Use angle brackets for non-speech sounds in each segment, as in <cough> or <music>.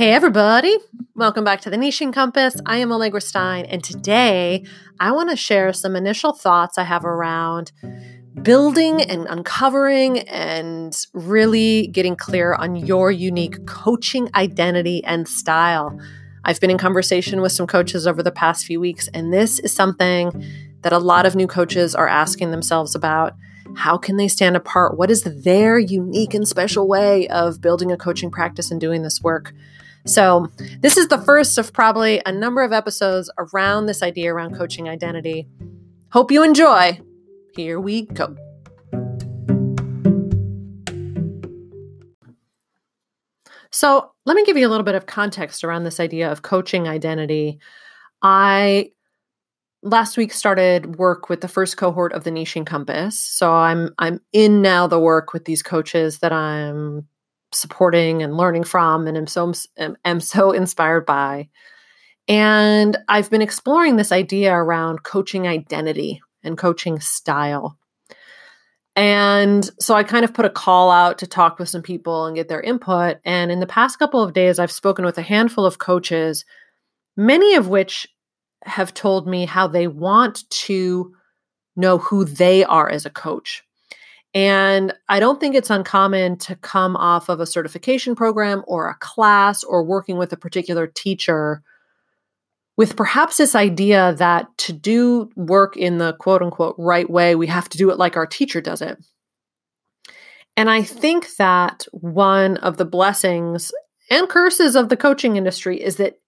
Hey, everybody. Welcome back to the Niching Compass. I am Allegra Stein, and today I want to share some initial thoughts I have around building and uncovering and really getting clear on your unique coaching identity and style. I've been in conversation with some coaches over the past few weeks, and this is something that a lot of new coaches are asking themselves about. How can they stand apart? What is their unique and special way of building a coaching practice and doing this work? So, this is the first of probably a number of episodes around this idea around coaching identity. Hope you enjoy. Here we go. So, let me give you a little bit of context around this idea of coaching identity. I last week started work with the first cohort of the Niching Compass. So I'm I'm in now the work with these coaches that I'm supporting and learning from and am so am, am <laughs> so inspired by. And I've been exploring this idea around coaching identity and coaching style. And so I kind of put a call out to talk with some people and get their input. And in the past couple of days, I've spoken with a handful of coaches, many of which have told me how they want to know who they are as a coach. And I don't think it's uncommon to come off of a certification program or a class or working with a particular teacher with perhaps this idea that to do work in the quote unquote right way, we have to do it like our teacher does it. And I think that one of the blessings and curses of the coaching industry is that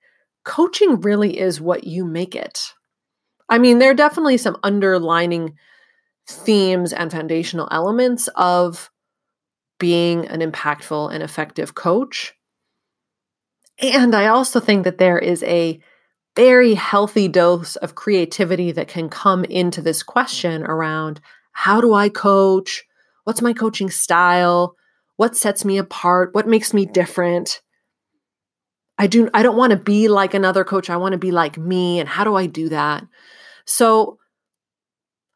coaching really is what you make it. I mean, there are definitely some underlining themes and foundational elements of being an impactful and effective coach. And I also think that there is a very healthy dose of creativity that can come into this question around how do I coach? What's my coaching style? What sets me apart? What makes me different? I do I don't want to be like another coach. I want to be like me and how do I do that? So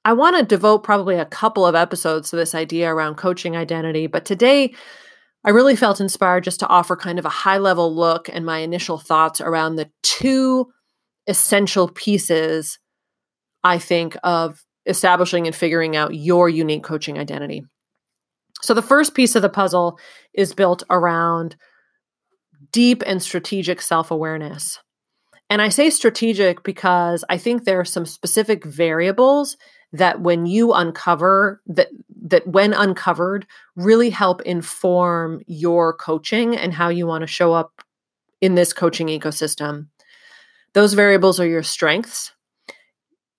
I want to devote probably a couple of episodes to this idea around coaching identity, but today I really felt inspired just to offer kind of a high level look and my initial thoughts around the two essential pieces, I think, of establishing and figuring out your unique coaching identity. So, the first piece of the puzzle is built around deep and strategic self awareness. And I say strategic because I think there are some specific variables that when you uncover that that when uncovered really help inform your coaching and how you want to show up in this coaching ecosystem. Those variables are your strengths,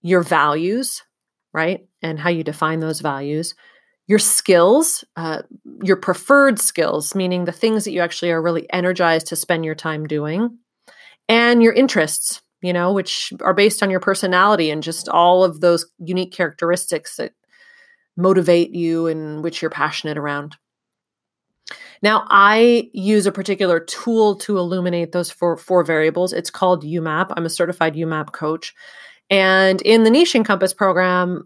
your values, right? And how you define those values, your skills, uh, your preferred skills, meaning the things that you actually are really energized to spend your time doing, and your interests, you know, which are based on your personality and just all of those unique characteristics that motivate you and which you're passionate around. Now, I use a particular tool to illuminate those four, four variables. It's called YouMap. I'm a certified YouMap coach. And in the Niching Compass program,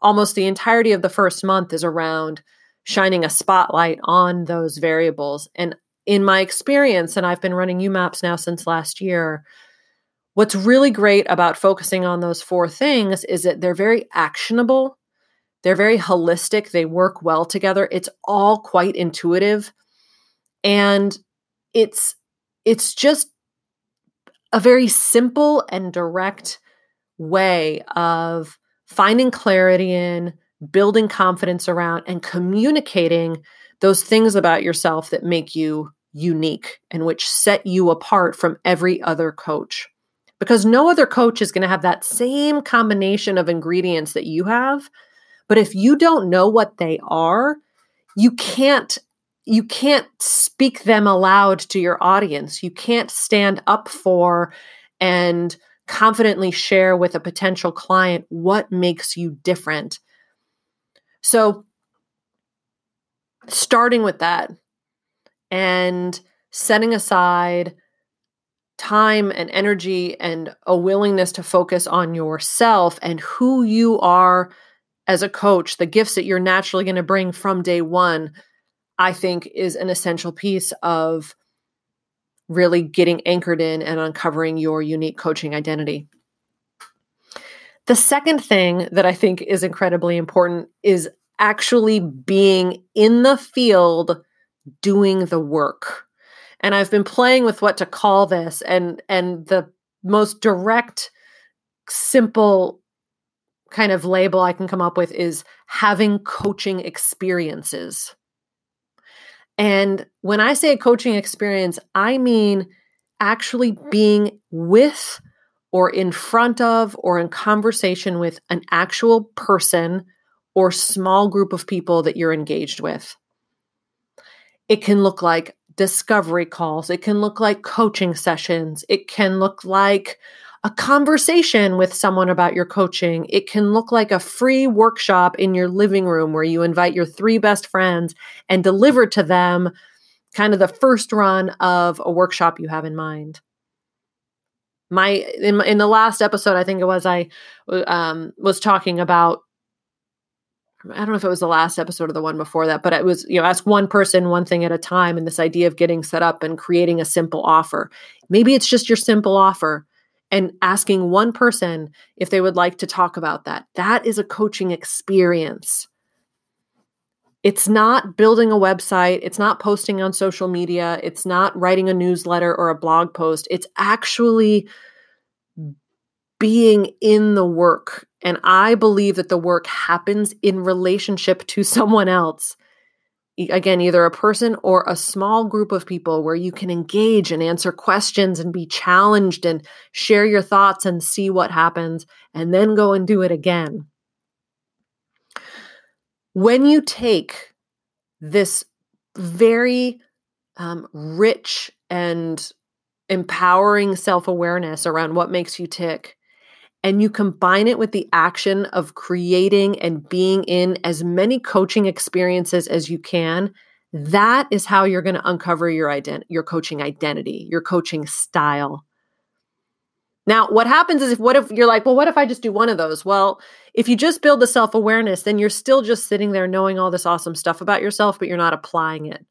almost the entirety of the first month is around shining a spotlight on those variables. And in my experience, and I've been running YouMaps now since last year, What's really great about focusing on those four things is that they're very actionable, they're very holistic, they work well together. It's all quite intuitive and it's it's just a very simple and direct way of finding clarity in, building confidence around and communicating those things about yourself that make you unique and which set you apart from every other coach because no other coach is going to have that same combination of ingredients that you have. But if you don't know what they are, you can't you can't speak them aloud to your audience. You can't stand up for and confidently share with a potential client what makes you different. So starting with that and setting aside time and energy and a willingness to focus on yourself and who you are as a coach, the gifts that you're naturally going to bring from day one, I think is an essential piece of really getting anchored in and uncovering your unique coaching identity. The second thing that I think is incredibly important is actually being in the field doing the work. And I've been playing with what to call this and and the most direct simple kind of label I can come up with is having coaching experiences. And when I say a coaching experience, I mean actually being with or in front of or in conversation with an actual person or small group of people that you're engaged with. It can look like discovery calls, it can look like coaching sessions, it can look like a conversation with someone about your coaching. It can look like a free workshop in your living room where you invite your three best friends and deliver to them kind of the first run of a workshop you have in mind. My in, in the last episode, I think it was I um, was talking about. I don't know if it was the last episode or the one before that, but it was, you know, ask one person one thing at a time and this idea of getting set up and creating a simple offer. Maybe it's just your simple offer and asking one person if they would like to talk about that. That is a coaching experience. It's not building a website, it's not posting on social media, it's not writing a newsletter or a blog post. It's actually being in the work. And I believe that the work happens in relationship to <laughs> someone else again, either a person or a small group of people where you can engage and answer questions and be challenged and share your thoughts and see what happens, and then go and do it again. When you take this very um, rich and empowering self awareness around what makes you tick, and you combine it with the action of creating and being in as many coaching experiences as you can, that is how you're going to uncover your ident- your coaching identity, your coaching style. Now, what happens is if what if you're like, well, what if I just do one of those? Well, if you just build the self-awareness, then you're still just sitting there knowing all this awesome stuff about yourself, but you're not applying it.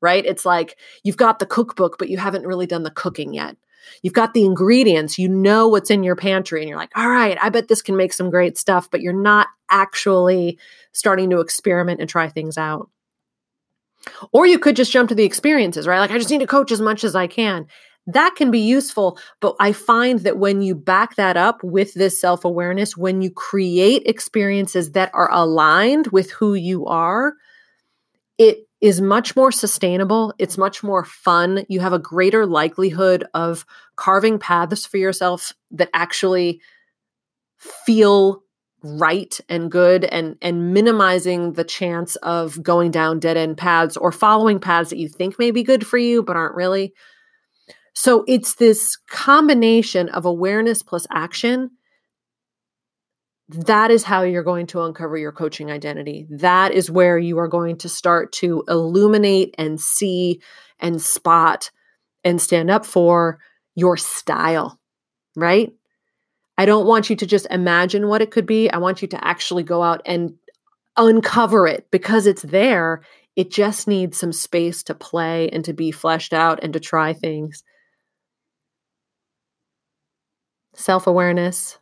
Right? It's like you've got the cookbook, but you haven't really done the cooking yet. You've got the ingredients, you know what's in your pantry, and you're like, all right, I bet this can make some great stuff, but you're not actually starting to experiment and try things out. Or you could just jump to the experiences, right? Like, I just need to coach as much as I can. That can be useful, but I find that when you back that up with this self awareness, when you create experiences that are aligned with who you are, it is much more sustainable. It's much more fun. You have a greater likelihood of carving paths for yourself that actually feel right and good and and minimizing the chance of going down dead end paths or following paths that you think may be good for you but aren't really. So it's this combination of awareness plus action that is how you're going to uncover your coaching identity. That is where you are going to start to illuminate and see and spot and stand up for your style, right? I don't want you to just imagine what it could be. I want you to actually go out and uncover it because it's there. It just needs some space to play and to be fleshed out and to try things. Self awareness,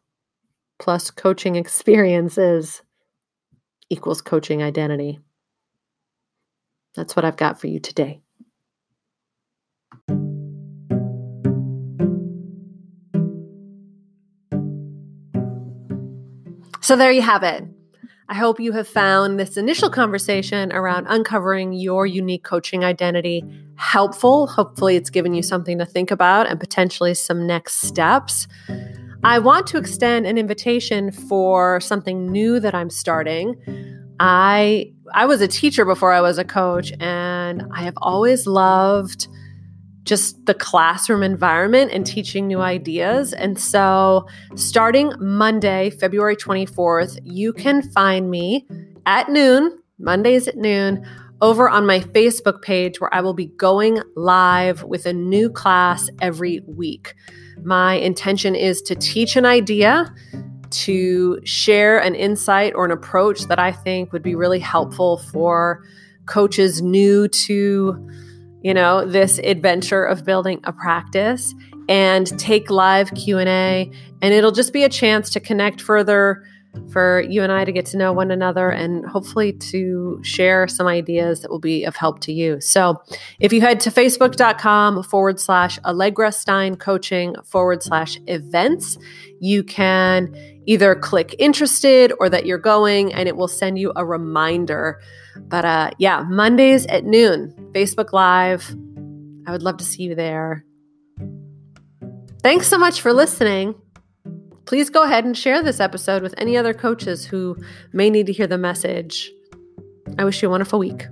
plus coaching experiences equals coaching identity. That's what I've got for you today. So there you have it. I hope you have found this initial conversation around uncovering your unique coaching identity helpful. Hopefully, it's given you something to think about and potentially some next steps. I want to extend an invitation for something new that I'm starting. I I was a teacher before I was a coach and I have always loved just the classroom environment and teaching new ideas. And so, starting Monday, February 24th, you can find me at noon, Mondays at noon, over on my Facebook page where I will be going live with a new class every week. My intention is to teach an idea, to share an insight or an approach that I think would be really helpful for coaches new to you know, this adventure of building a practice and take live Q&A and it'll just be a chance to connect further for you and I to get to know one another and hopefully to share some ideas that will be of help to you. So if you head to facebook.com forward slash Allegra Stein coaching forward slash events, you can either click interested or that you're going and it will send you a reminder. But uh, yeah, Mondays at noon, Facebook Live. I would love to see you there. Thanks so much for listening. Please go ahead and share this episode with any other coaches who may need to hear the message. I wish you a wonderful week.